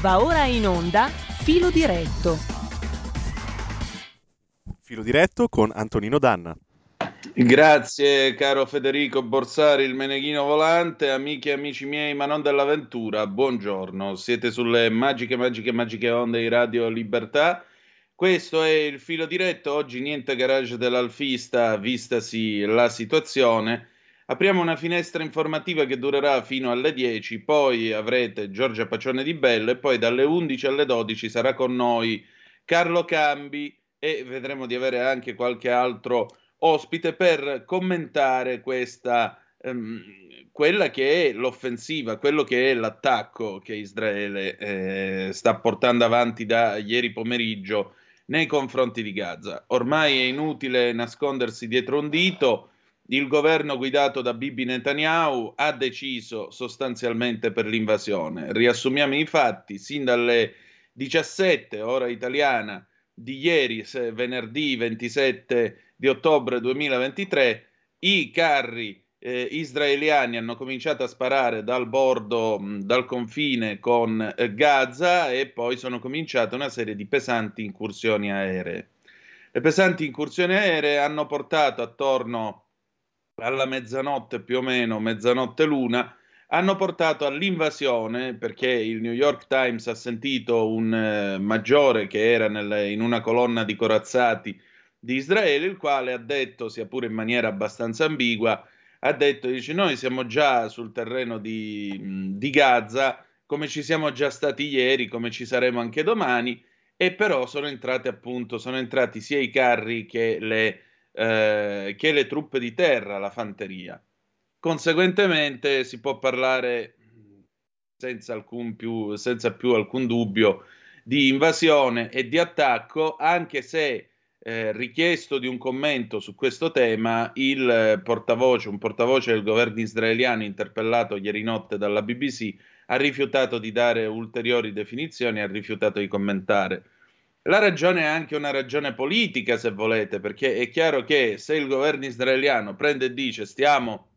Va ora in onda Filo diretto. Filo diretto con Antonino Danna. Grazie caro Federico Borsari, il meneghino volante, amiche e amici miei, ma non dell'avventura, buongiorno, siete sulle magiche, magiche, magiche onde di Radio Libertà. Questo è il filo diretto, oggi niente garage dell'alfista, vistasi la situazione. Apriamo una finestra informativa che durerà fino alle 10, poi avrete Giorgia Pacione di Bello e poi dalle 11 alle 12 sarà con noi Carlo Cambi e vedremo di avere anche qualche altro ospite per commentare questa, ehm, quella che è l'offensiva, quello che è l'attacco che Israele eh, sta portando avanti da ieri pomeriggio nei confronti di Gaza. Ormai è inutile nascondersi dietro un dito il governo guidato da Bibi Netanyahu ha deciso sostanzialmente per l'invasione. Riassumiamo i fatti, sin dalle 17 ora italiana di ieri, venerdì 27 di ottobre 2023, i carri eh, israeliani hanno cominciato a sparare dal bordo, mh, dal confine con eh, Gaza e poi sono cominciate una serie di pesanti incursioni aeree. Le pesanti incursioni aeree hanno portato attorno alla mezzanotte più o meno, mezzanotte l'una, hanno portato all'invasione perché il New York Times ha sentito un eh, maggiore che era nel, in una colonna di corazzati di Israele, il quale ha detto, sia pure in maniera abbastanza ambigua, ha detto, dice, noi siamo già sul terreno di, di Gaza, come ci siamo già stati ieri, come ci saremo anche domani, e però sono entrati appunto, sono entrati sia i carri che le eh, che le truppe di terra, la fanteria. Conseguentemente si può parlare senza, alcun più, senza più alcun dubbio di invasione e di attacco, anche se eh, richiesto di un commento su questo tema, il portavoce, un portavoce del governo israeliano interpellato ieri notte dalla BBC, ha rifiutato di dare ulteriori definizioni, ha rifiutato di commentare. La ragione è anche una ragione politica, se volete, perché è chiaro che se il governo israeliano prende e dice stiamo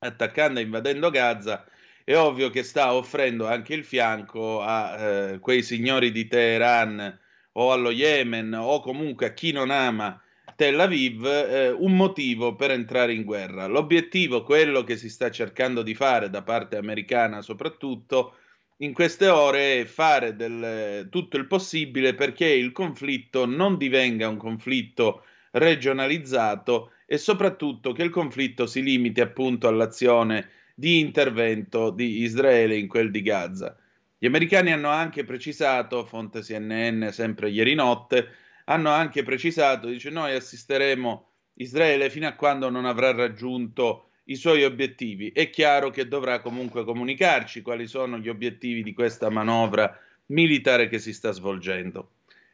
attaccando e invadendo Gaza, è ovvio che sta offrendo anche il fianco a eh, quei signori di Teheran o allo Yemen o comunque a chi non ama Tel Aviv eh, un motivo per entrare in guerra. L'obiettivo, quello che si sta cercando di fare da parte americana soprattutto, in queste ore fare del, tutto il possibile perché il conflitto non divenga un conflitto regionalizzato e soprattutto che il conflitto si limiti appunto all'azione di intervento di Israele in quel di Gaza. Gli americani hanno anche precisato, fonte CNN sempre ieri notte, hanno anche precisato, dice noi assisteremo Israele fino a quando non avrà raggiunto i suoi obiettivi. È chiaro che dovrà comunque comunicarci quali sono gli obiettivi di questa manovra militare che si sta svolgendo.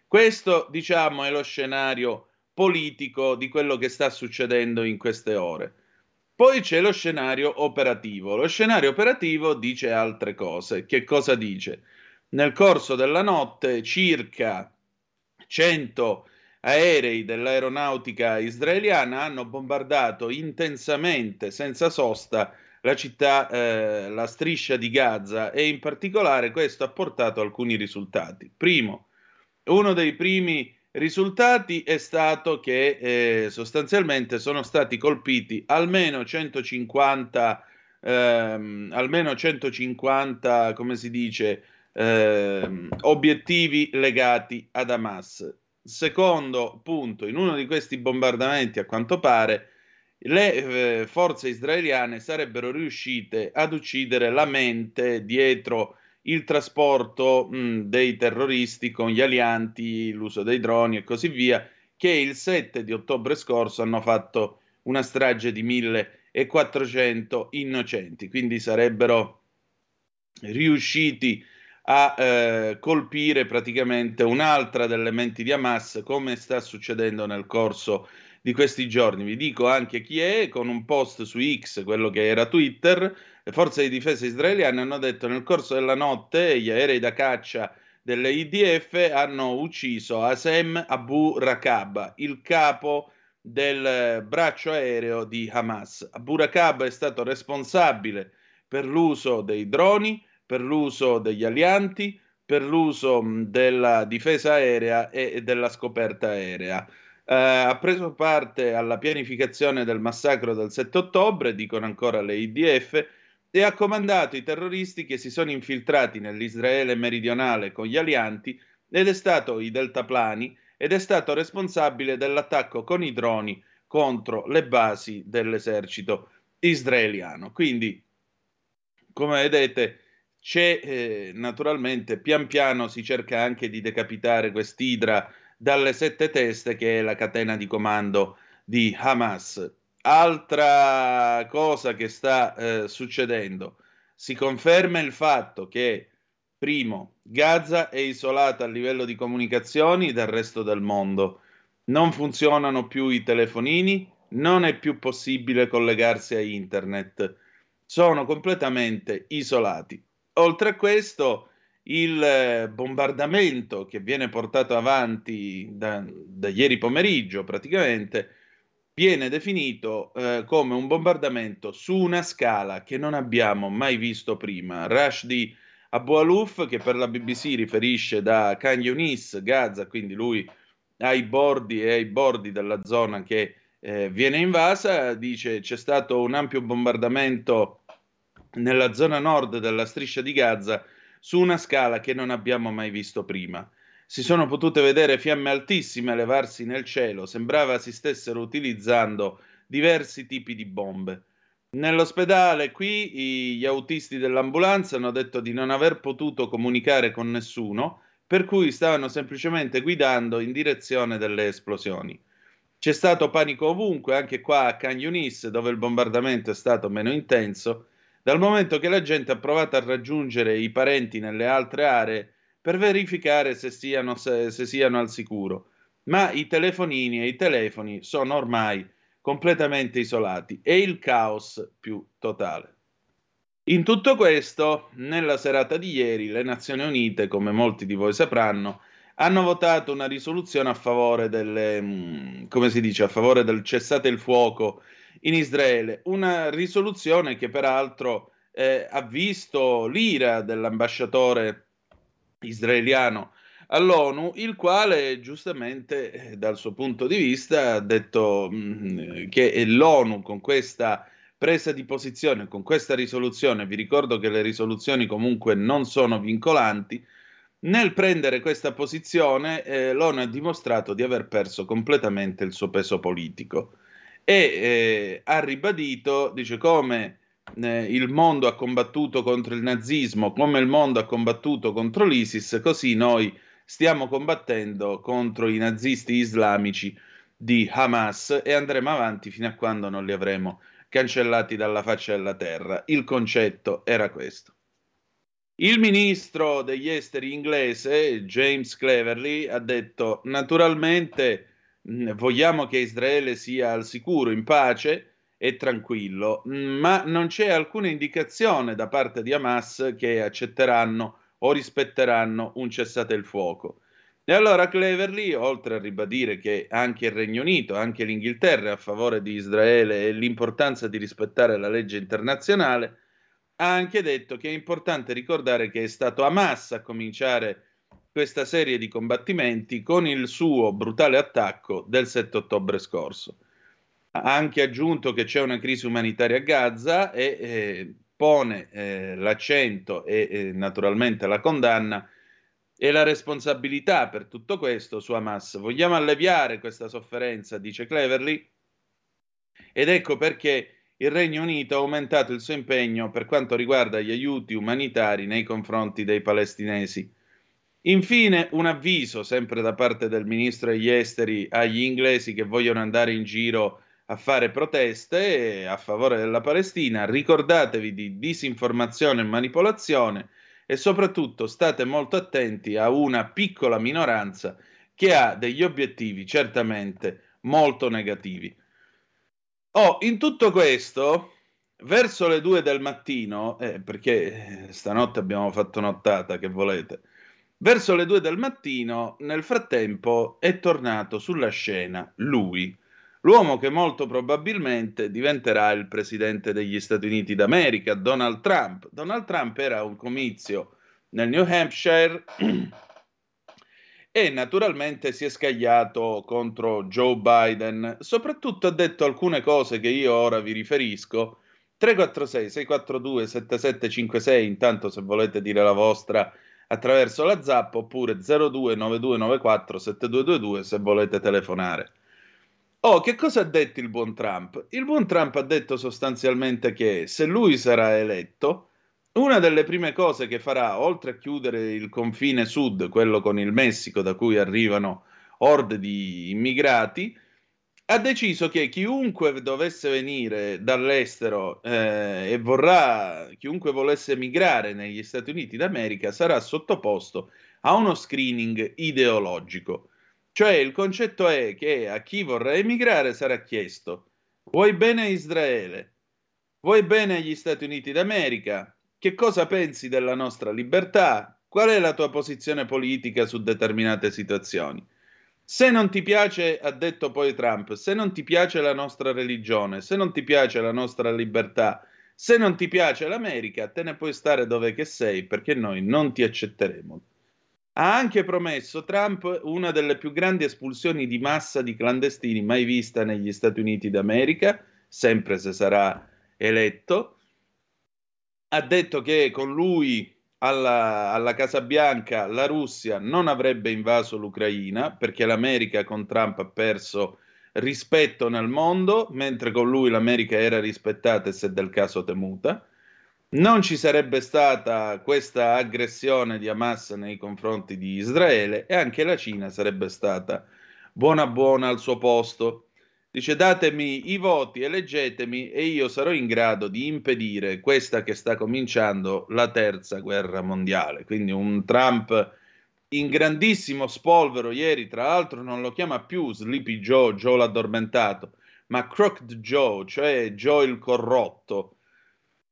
Questo, diciamo, è lo scenario politico di quello che sta succedendo in queste ore. Poi c'è lo scenario operativo. Lo scenario operativo dice altre cose. Che cosa dice? Nel corso della notte circa 100 aerei dell'aeronautica israeliana hanno bombardato intensamente, senza sosta, la città, eh, la striscia di Gaza e in particolare questo ha portato alcuni risultati. Primo, uno dei primi risultati è stato che eh, sostanzialmente sono stati colpiti almeno 150, ehm, almeno 150 come si dice, ehm, obiettivi legati ad Hamas. Secondo punto, in uno di questi bombardamenti, a quanto pare, le eh, forze israeliane sarebbero riuscite ad uccidere la mente dietro il trasporto mh, dei terroristi con gli alianti, l'uso dei droni e così via, che il 7 di ottobre scorso hanno fatto una strage di 1400 innocenti, quindi sarebbero riusciti a eh, colpire praticamente un'altra delle menti di Hamas, come sta succedendo nel corso di questi giorni. Vi dico anche chi è, con un post su X, quello che era Twitter, le forze di difesa israeliane hanno detto nel corso della notte gli aerei da caccia delle IDF hanno ucciso Asem Abu Rakab, il capo del braccio aereo di Hamas. Abu Rakab è stato responsabile per l'uso dei droni, per l'uso degli alianti, per l'uso della difesa aerea e della scoperta aerea. Eh, ha preso parte alla pianificazione del massacro del 7 ottobre, dicono ancora le IDF, e ha comandato i terroristi che si sono infiltrati nell'Israele meridionale con gli alianti ed è stato i deltaplani ed è stato responsabile dell'attacco con i droni contro le basi dell'esercito israeliano. Quindi, come vedete, c'è eh, naturalmente pian piano si cerca anche di decapitare quest'idra dalle sette teste che è la catena di comando di Hamas. Altra cosa che sta eh, succedendo, si conferma il fatto che, primo, Gaza è isolata a livello di comunicazioni dal resto del mondo, non funzionano più i telefonini, non è più possibile collegarsi a internet, sono completamente isolati. Oltre a questo, il eh, bombardamento che viene portato avanti da, da ieri pomeriggio praticamente viene definito eh, come un bombardamento su una scala che non abbiamo mai visto prima. Rashdi Abu Aluf, che per la BBC riferisce da Khan Yunis, Gaza, quindi lui ai bordi e ai bordi della zona che eh, viene invasa, dice c'è stato un ampio bombardamento nella zona nord della striscia di Gaza su una scala che non abbiamo mai visto prima. Si sono potute vedere fiamme altissime elevarsi nel cielo, sembrava si stessero utilizzando diversi tipi di bombe. Nell'ospedale qui gli autisti dell'ambulanza hanno detto di non aver potuto comunicare con nessuno, per cui stavano semplicemente guidando in direzione delle esplosioni. C'è stato panico ovunque, anche qua a Khan Yunis, dove il bombardamento è stato meno intenso, dal momento che la gente ha provato a raggiungere i parenti nelle altre aree per verificare se siano, se, se siano al sicuro. Ma i telefonini e i telefoni sono ormai completamente isolati e il caos più totale. In tutto questo, nella serata di ieri, le Nazioni Unite, come molti di voi sapranno, hanno votato una risoluzione a favore delle, mm, dice, a favore del cessate il fuoco in Israele, una risoluzione che peraltro eh, ha visto l'ira dell'ambasciatore israeliano all'ONU, il quale giustamente eh, dal suo punto di vista ha detto mh, mm, che l'ONU con questa presa di posizione, con questa risoluzione, vi ricordo che le risoluzioni comunque non sono vincolanti, nel prendere questa posizione eh, l'ONU ha dimostrato di aver perso completamente il suo peso politico e eh, ha ribadito, dice come eh, il mondo ha combattuto contro il nazismo, come il mondo ha combattuto contro l'ISIS, così noi stiamo combattendo contro i nazisti islamici di Hamas e andremo avanti fino a quando non li avremo cancellati dalla faccia della terra. Il concetto era questo. Il ministro degli esteri inglese, James Cleverly, ha detto naturalmente vogliamo che Israele sia al sicuro, in pace e tranquillo, mm, ma non c'è alcuna indicazione da parte di Hamas che accetteranno o rispetteranno un cessate il fuoco. E allora Cleverly, oltre a ribadire che anche il Regno Unito, anche l'Inghilterra è a favore di Israele e l'importanza di rispettare la legge internazionale, ha anche detto che è importante ricordare che è stato Hamas a cominciare questa serie di combattimenti con il suo brutale attacco del 7 ottobre scorso. Ha anche aggiunto che c'è una crisi umanitaria a Gaza e eh, pone eh, l'accento e eh, naturalmente la condanna e la responsabilità per tutto questo su Hamas. Vogliamo alleviare questa sofferenza, dice Cleverly, ed ecco perché il Regno Unito ha aumentato il suo impegno per quanto riguarda gli aiuti umanitari nei confronti dei palestinesi. Infine, un avviso sempre da parte del ministro degli esteri agli inglesi che vogliono andare in giro a fare proteste a favore della Palestina. Ricordatevi di disinformazione e manipolazione e soprattutto state molto attenti a una piccola minoranza che ha degli obiettivi certamente molto negativi. Oh, in tutto questo, verso le due del mattino, eh, perché stanotte abbiamo fatto nottata, che volete, Verso le due del mattino, nel frattempo, è tornato sulla scena lui, l'uomo che molto probabilmente diventerà il presidente degli Stati Uniti d'America, Donald Trump. Donald Trump era un comizio nel New Hampshire e naturalmente si è scagliato contro Joe Biden. Soprattutto ha detto alcune cose che io ora vi riferisco. 346 642 7756 intanto se volete dire la vostra attraverso la zap oppure 029294 7222 se volete telefonare. Oh, che cosa ha detto il buon Trump? Il buon Trump ha detto sostanzialmente che se lui sarà eletto, una delle prime cose che farà, oltre a chiudere il confine sud, quello con il Messico, da cui arrivano orde di immigrati, ha deciso che chiunque dovesse venire dall'estero eh, e vorrà, chiunque volesse emigrare negli Stati Uniti d'America, sarà sottoposto a uno screening ideologico. Cioè il concetto è che a chi vorrà emigrare sarà chiesto, vuoi bene Israele? Vuoi bene agli Stati Uniti d'America? Che cosa pensi della nostra libertà? Qual è la tua posizione politica su determinate situazioni? Se non ti piace, ha detto poi Trump, se non ti piace la nostra religione, se non ti piace la nostra libertà, se non ti piace l'America, te ne puoi stare dove che sei perché noi non ti accetteremo. Ha anche promesso Trump una delle più grandi espulsioni di massa di clandestini mai vista negli Stati Uniti d'America, sempre se sarà eletto, ha detto che con lui alla, alla, Casa Bianca la Russia non avrebbe invaso l'Ucraina perché l'America con Trump ha perso rispetto nel mondo, mentre con lui l'America era rispettata e se del caso temuta. Non ci sarebbe stata questa aggressione di Hamas nei confronti di Israele e anche la Cina sarebbe stata buona buona al suo posto. Dice datemi i voti, eleggetemi e io sarò in grado di impedire questa che sta cominciando la terza guerra mondiale. Quindi un Trump in grandissimo spolvero ieri, tra l'altro non lo chiama più Sleepy Joe, Joe l'addormentato, ma Crooked Joe, cioè Joe il corrotto.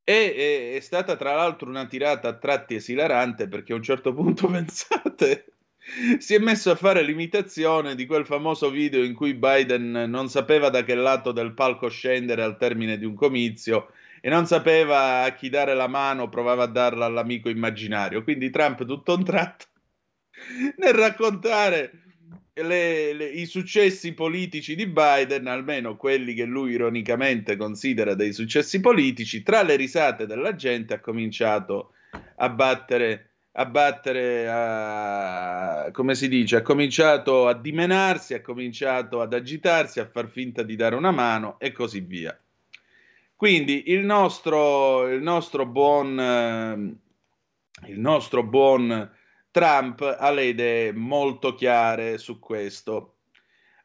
E è, stata tra l'altro una tirata a tratti esilarante perché a un certo punto pensate si è messo a fare l'imitazione di quel famoso video in cui Biden non sapeva da che lato del palco scendere al termine di un comizio e non sapeva a chi dare la mano, provava a darla all'amico immaginario. Quindi Trump tutto un tratto nel raccontare le, le, i successi politici di Biden, almeno quelli che lui ironicamente considera dei successi politici, tra le risate della gente ha cominciato a battere a battere, a, come si dice, ha cominciato a dimenarsi, ha cominciato ad agitarsi, a far finta di dare una mano e così via. Quindi il nostro, il nostro buon, il nostro buon Trump ha le idee molto chiare su questo.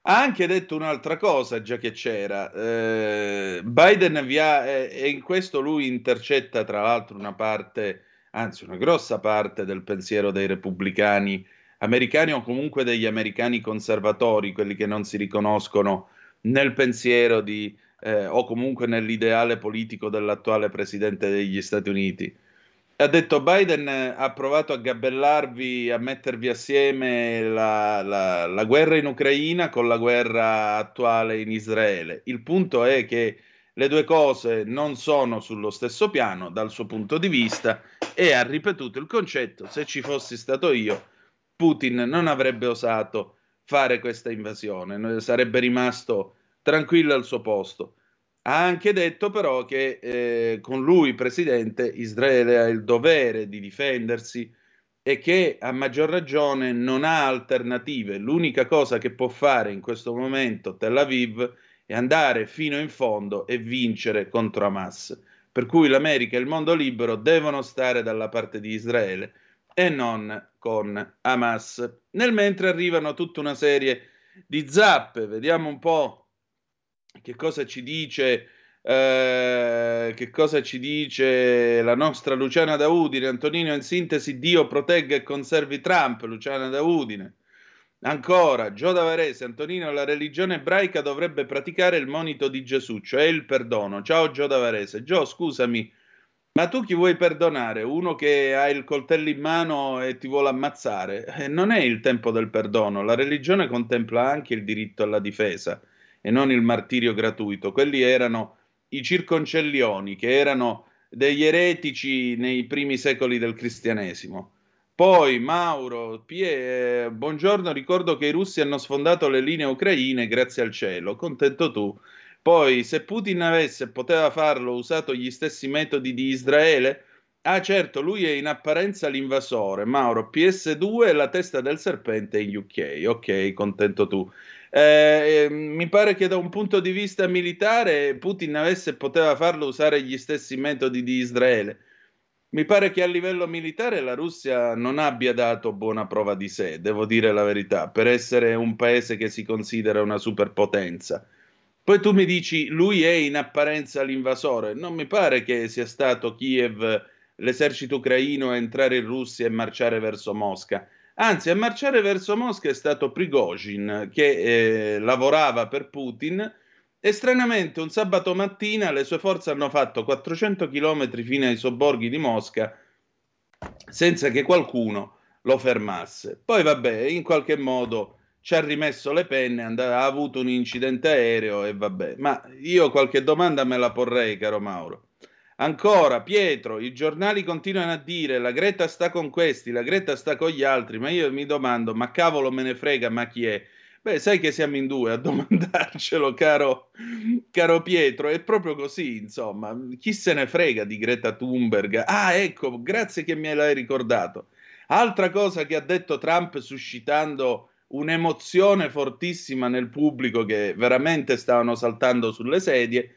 Ha anche detto un'altra cosa, già che c'era. Eh, Biden via, eh, e in questo lui intercetta tra l'altro una parte anzi una grossa parte del pensiero dei repubblicani americani o comunque degli americani conservatori, quelli che non si riconoscono nel pensiero di, eh, o comunque nell'ideale politico dell'attuale presidente degli Stati Uniti. Ha detto Biden ha provato a gabellarvi, a mettervi assieme la, la, la guerra in Ucraina con la guerra attuale in Israele. Il punto è che le due cose non sono sullo stesso piano dal suo punto di vista e ha ripetuto il concetto, se ci fossi stato io, Putin non avrebbe osato fare questa invasione, sarebbe rimasto tranquillo al suo posto. Ha anche detto però che eh, con lui, presidente, Israele ha il dovere di difendersi e che a maggior ragione non ha alternative. L'unica cosa che può fare in questo momento Tel Aviv e andare fino in fondo e vincere contro Hamas. Per cui l'America e il mondo libero devono stare dalla parte di Israele e non con Hamas. Nel mentre arrivano tutta una serie di zappe, vediamo un po' che cosa ci dice. Eh, che cosa ci dice la nostra Luciana Daudine? Antonino, in sintesi, Dio protegga e conservi Trump, Luciana Daudine. Ancora, Gio Davarese, Antonino, la religione ebraica dovrebbe praticare il monito di Gesù, cioè il perdono. Ciao Gio Davarese. Gio, scusami, ma tu chi vuoi perdonare? Uno che ha il coltello in mano e ti vuole ammazzare? Eh, non è il tempo del perdono. La religione contempla anche il diritto alla difesa e non il martirio gratuito. Quelli erano i circoncellioni, che erano degli eretici nei primi secoli del cristianesimo Poi Mauro, Pie, eh, buongiorno, ricordo che i russi hanno sfondato le linee ucraine, grazie al cielo, contento tu. Poi, se Putin avesse, poteva farlo, usato gli stessi metodi di Israele, ah certo, lui è in apparenza l'invasore, Mauro, PS2 è la testa del serpente in UK, ok, contento tu. Eh, eh, mi pare che da un punto di vista militare Putin avesse, poteva farlo usare gli stessi metodi di Israele mi pare che a livello militare la Russia non abbia dato buona prova di sé, devo dire la verità, per essere un paese che si considera una superpotenza. Poi tu mi dici, lui è in apparenza l'invasore. Non mi pare che sia stato Kiev, l'esercito ucraino, a entrare in Russia e marciare verso Mosca. Anzi, a marciare verso Mosca è stato Prigozhin, che eh, lavorava per Putin e stranamente un sabato mattina le sue forze hanno fatto 400 km fino ai sobborghi di Mosca senza che qualcuno lo fermasse. Poi vabbè, in qualche modo ci ha rimesso le penne, ha avuto un incidente aereo e vabbè. Ma io qualche domanda me la porrei, caro Mauro. Ancora, Pietro, i giornali continuano a dire la Greta sta con questi, la Greta sta con gli altri, ma io mi domando, ma cavolo me ne frega, ma chi è? Beh, sai che siamo in due a domandarcelo, caro, caro Pietro, è proprio così, insomma, chi se ne frega di Greta Thunberg? Ah, ecco, grazie che me l'hai ricordato. Altra cosa che ha detto Trump suscitando un'emozione fortissima nel pubblico che veramente stavano saltando sulle sedie,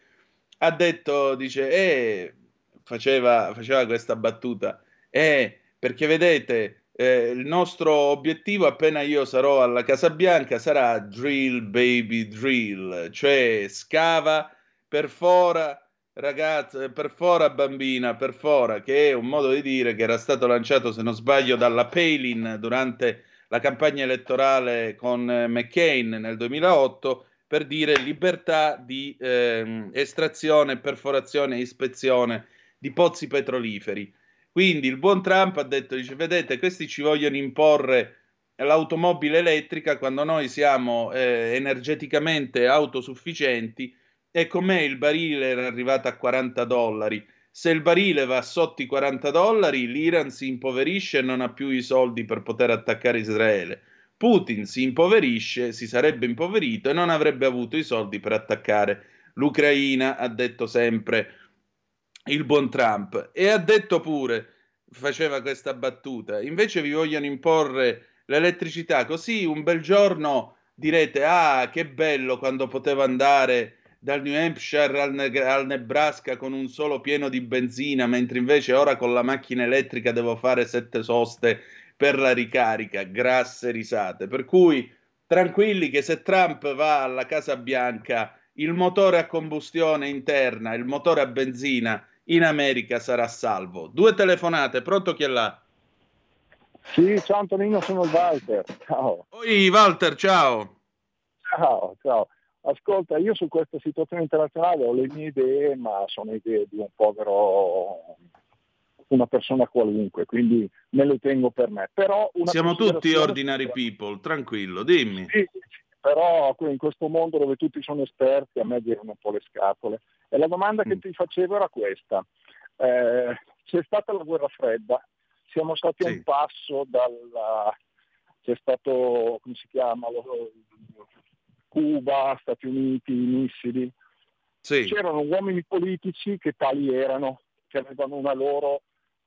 ha detto, dice, eh, faceva, faceva questa battuta, eh, perché vedete, eh, il nostro obiettivo appena io sarò alla Casa Bianca sarà drill baby drill, cioè scava, perfora ragazza, perfora bambina, perfora, che è un modo di dire che era stato lanciato, se non sbaglio, dalla Palin durante la campagna elettorale con McCain nel 2008 per dire libertà di eh, estrazione, perforazione e ispezione di pozzi petroliferi. Quindi il buon Trump ha detto, dice, vedete, questi ci vogliono imporre l'automobile elettrica quando noi siamo eh, energeticamente autosufficienti e con me il barile era arrivato a 40 dollari. Se il barile va sotto i 40 dollari, l'Iran si impoverisce e non ha più i soldi per poter attaccare Israele. Putin si impoverisce, si sarebbe impoverito e non avrebbe avuto i soldi per attaccare l'Ucraina, ha detto sempre il buon Trump e ha detto pure, faceva questa battuta, invece vi vogliono imporre l'elettricità, così un bel giorno direte, ah che bello quando potevo andare dal New Hampshire al, ne- al, Nebraska con un solo pieno di benzina, mentre invece ora con la macchina elettrica devo fare sette soste per la ricarica, grasse risate. Per cui tranquilli che se Trump va alla Casa Bianca, il motore a combustione interna, il motore a benzina in America sarà salvo. Due telefonate, pronto chi è là? Sì, ciao Antonino, sono il Walter. Ciao. Oi Walter, ciao. Ciao, ciao. Ascolta, io su questa situazione internazionale ho le mie idee, ma sono idee di un povero, una persona qualunque, quindi me le tengo per me. Però Siamo tutti ordinary people, tranquillo, dimmi. Sì, però in questo mondo dove tutti sono esperti a me girano un po' le scatole. E la domanda che mm. ti facevo era questa. Eh, c'è stata la guerra fredda, siamo stati sì. a un passo dalla... c'è stato, come si chiama, Cuba, Stati Uniti, i missili. Sì. C'erano uomini politici che tali erano, che avevano una loro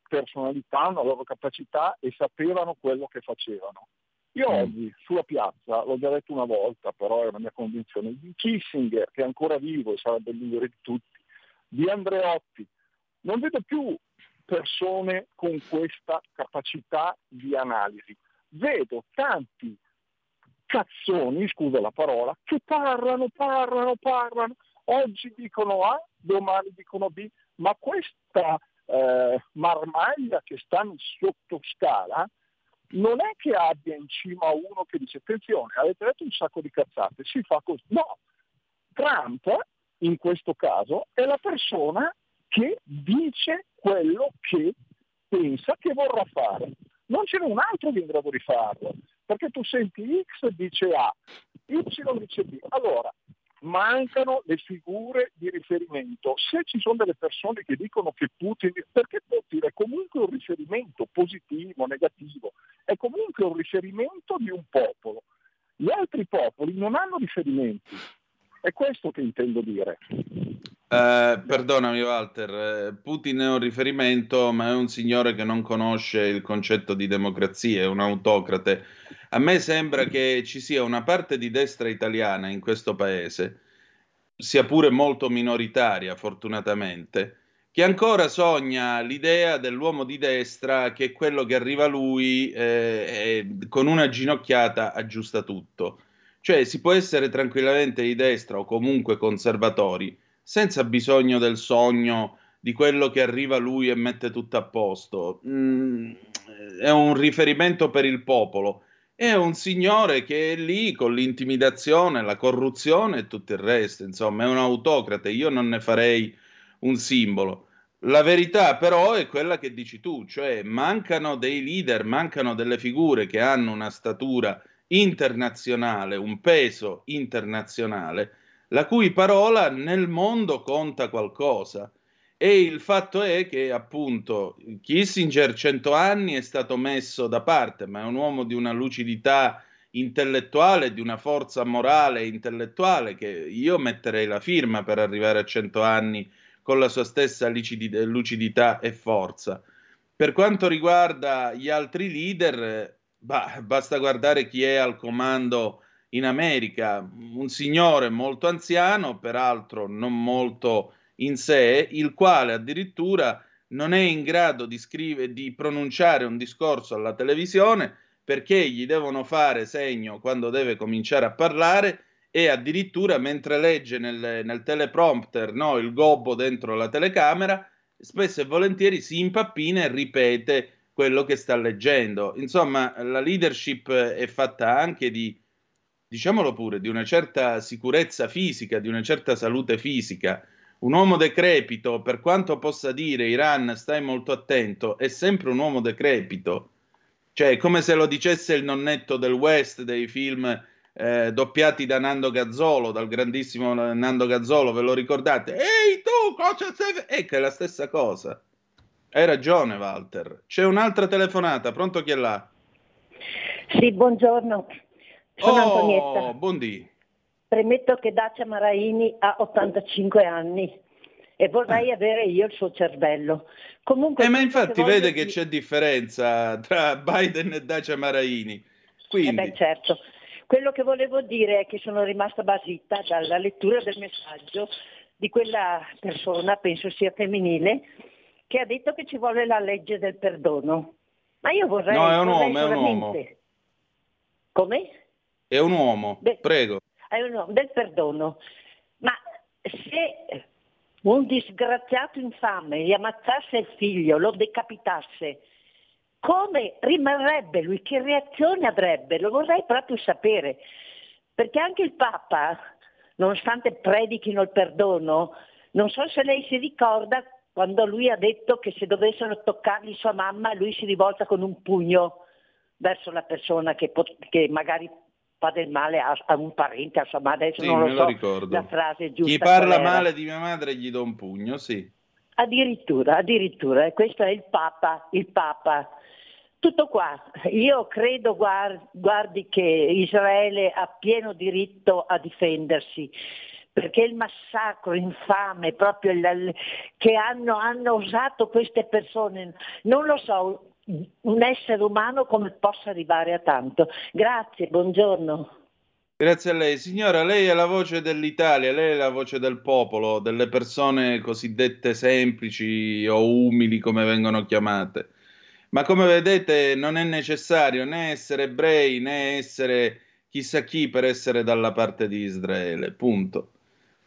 personalità, una loro capacità e sapevano quello che facevano. Io mm. oggi sulla piazza, l'ho già detto una volta, però è una mia convinzione, di Kissinger, che è ancora vivo e sarebbe il migliore di tutti, di Andreotti, non vedo più persone con questa capacità di analisi. Vedo tanti cazzoni, scusa la parola, che parlano, parlano, parlano. Oggi dicono A, domani dicono B, ma questa eh, marmaglia che sta in sottoscala non è che abbia in cima uno che dice attenzione, avete detto un sacco di cazzate, si fa così. No, Trump in questo caso è la persona che dice quello che pensa che vorrà fare. Non ce n'è un altro che è in grado di farlo, perché tu senti X dice A, Y dice B. Allora, mancano le figure di riferimento. Se ci sono delle persone che dicono che Putin, perché Putin è comunque un riferimento positivo, negativo, è comunque un riferimento di un popolo. Gli altri popoli non hanno riferimenti. È questo che intendo dire. Eh, perdonami Walter, eh, Putin è un riferimento, ma è un signore che non conosce il concetto di democrazia, è un autocrate a me sembra che ci sia una parte di destra italiana in questo paese, sia pure molto minoritaria fortunatamente, che ancora sogna l'idea dell'uomo di destra che è quello che arriva lui eh, e con una ginocchiata aggiusta tutto. Cioè si può essere tranquillamente di destra o comunque conservatori senza bisogno del sogno di quello che arriva lui e mette tutto a posto. Mm, è un riferimento per il popolo è un signore che è lì con l'intimidazione, la corruzione e tutto il resto, insomma, è un autocrate. Io non ne farei un simbolo. La verità però è quella che dici tu, cioè mancano dei leader, mancano delle figure che hanno una statura internazionale, un peso internazionale, la cui parola nel mondo conta qualcosa. E il fatto è che appunto Kissinger 100 anni è stato messo da parte, ma è un uomo di una lucidità intellettuale, di una forza morale e intellettuale che io metterei la firma per arrivare a 100 anni con la sua stessa lucidità e forza. Per quanto riguarda gli altri leader, bah, basta guardare chi è al comando in America, un signore molto anziano, peraltro non molto in sé, il quale addirittura non è in grado di, scrivere, di pronunciare un discorso alla televisione perché gli devono fare segno quando deve cominciare a parlare e addirittura mentre legge nel, nel teleprompter no, il gobbo dentro la telecamera, spesso e volentieri si impappina e ripete quello che sta leggendo. Insomma, la leadership è fatta anche di, diciamolo pure, di una certa sicurezza fisica, di una certa salute fisica un uomo decrepito, per quanto possa dire Iran, stai molto attento, è sempre un uomo decrepito. Cioè, è come se lo dicesse il nonnetto del West dei film eh, doppiati da Nando Gazzolo, dal grandissimo Nando Gazzolo, ve lo ricordate? Ehi tu, cosa sei? Ecco, è la stessa cosa. Hai ragione, Walter. C'è un'altra telefonata, pronto chi è là? Sì, buongiorno. Sono oh, Antonietta. Buondì. Premetto che Dacia Maraini ha 85 anni e vorrei eh. avere io il suo cervello. Comunque, eh, ma infatti vede che c'è differenza tra Biden e Dacia Maraini. Quindi... Eh beh, certo. Quello che volevo dire è che sono rimasta basita dalla lettura del messaggio di quella persona, penso sia femminile, che ha detto che ci vuole la legge del perdono. Ma io vorrei... No, è un uomo, è un uomo. Come? È un uomo, Beh, prego del perdono. Ma se un disgraziato infame gli ammazzasse il figlio, lo decapitasse, come rimarrebbe lui? Che reazione avrebbe? Lo vorrei proprio sapere. Perché anche il Papa, nonostante predichino il perdono, non so se lei si ricorda quando lui ha detto che se dovessero toccargli sua mamma, lui si rivolta con un pugno verso la persona che, pot- che magari fa del male a, a, un parente, a sua madre, adesso sì, non lo so ricordo. la frase giusta. Chi parla male di mia madre gli do un pugno, sì. Addirittura, addirittura, e questo è il Papa, il Papa. Tutto qua, io credo, guardi, che Israele ha pieno diritto a difendersi, perché il massacro infame proprio il, che hanno, hanno usato queste persone, non lo so, un essere umano come possa arrivare a tanto. Grazie, buongiorno. Grazie a lei. Signora, lei è la voce dell'Italia, lei è la voce del popolo, delle persone cosiddette semplici o umili come vengono chiamate. Ma come vedete non è necessario né essere ebrei né essere chissà chi per essere dalla parte di Israele, punto.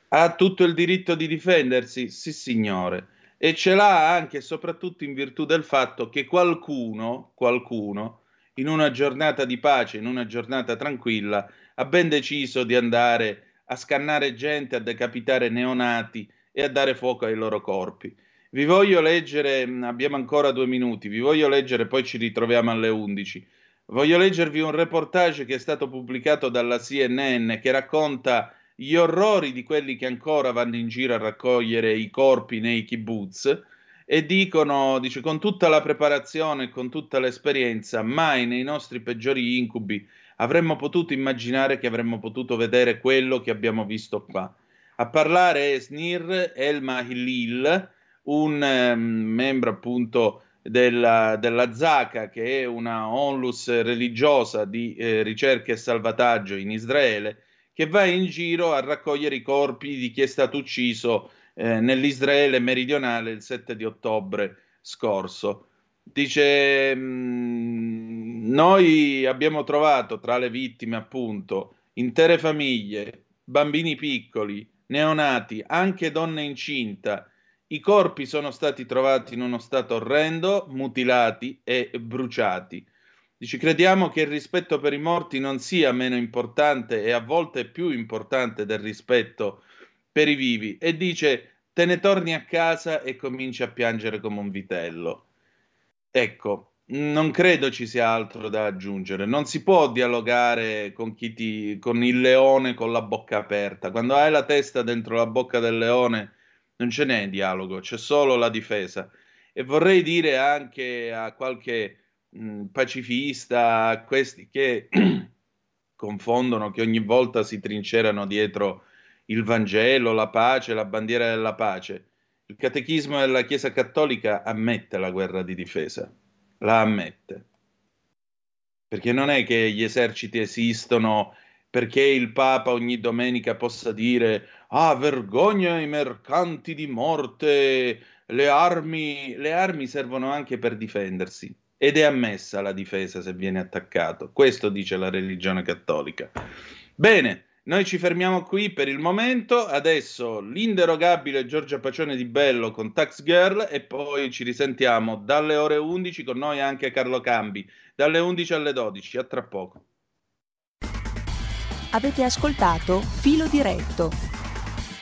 Ha tutto il diritto di difendersi? Sì, signore e ce l'ha anche e soprattutto in virtù del fatto che qualcuno, qualcuno, in una giornata di pace, in una giornata tranquilla, ha ben deciso di andare a scannare gente, a decapitare neonati e a dare fuoco ai loro corpi. Vi voglio leggere, mm, abbiamo ancora due minuti, vi voglio leggere, poi ci ritroviamo alle 11. Voglio leggervi un reportage che è stato pubblicato dalla CNN che racconta gli orrori di quelli che ancora vanno in giro a raccogliere i corpi nei kibbutz e dicono, dice, con tutta la preparazione, con tutta l'esperienza, mai nei nostri peggiori incubi avremmo potuto immaginare che avremmo potuto vedere quello che abbiamo visto qua. A parlare è Snir Elma Hillil, un eh, membro appunto della, della Zaka, che è una onlus religiosa di eh, ricerca e salvataggio in Israele, che va in giro a raccogliere i corpi di chi è stato ucciso eh, nell'Israele meridionale il 7 di ottobre scorso. Dice, mm, noi abbiamo trovato tra le vittime appunto intere famiglie, bambini piccoli, neonati, anche donne incinta. I corpi sono stati trovati in uno stato orrendo, mutilati e bruciati. Dice, crediamo che il rispetto per i morti non sia meno importante e a volte più importante del rispetto per i vivi. E dice, te ne torni a casa e cominci a piangere come un vitello. Ecco, non credo ci sia altro da aggiungere. Non si può dialogare con, ti, con il leone con la bocca aperta. Quando hai la testa dentro la bocca del leone non ce n'è dialogo, c'è solo la difesa. E vorrei dire anche a qualche mh, pacifista, questi che confondono, che ogni volta si trincerano dietro il Vangelo, la pace, la bandiera della pace il catechismo della Chiesa Cattolica ammette la guerra di difesa, la ammette. Perché non è che gli eserciti esistono perché il Papa ogni domenica possa dire ah, vergogna ai mercanti di morte, le armi, le armi servono anche per difendersi ed è ammessa la difesa se viene attaccato. Questo dice la religione cattolica. Bene, noi ci fermiamo qui per il momento. Adesso l'inderogabile Giorgia Pacione di Bello con Tax Girl e poi ci risentiamo dalle ore 11 con noi anche Carlo Cambi, dalle 11 alle 12. A tra poco. Avete ascoltato Filo Diretto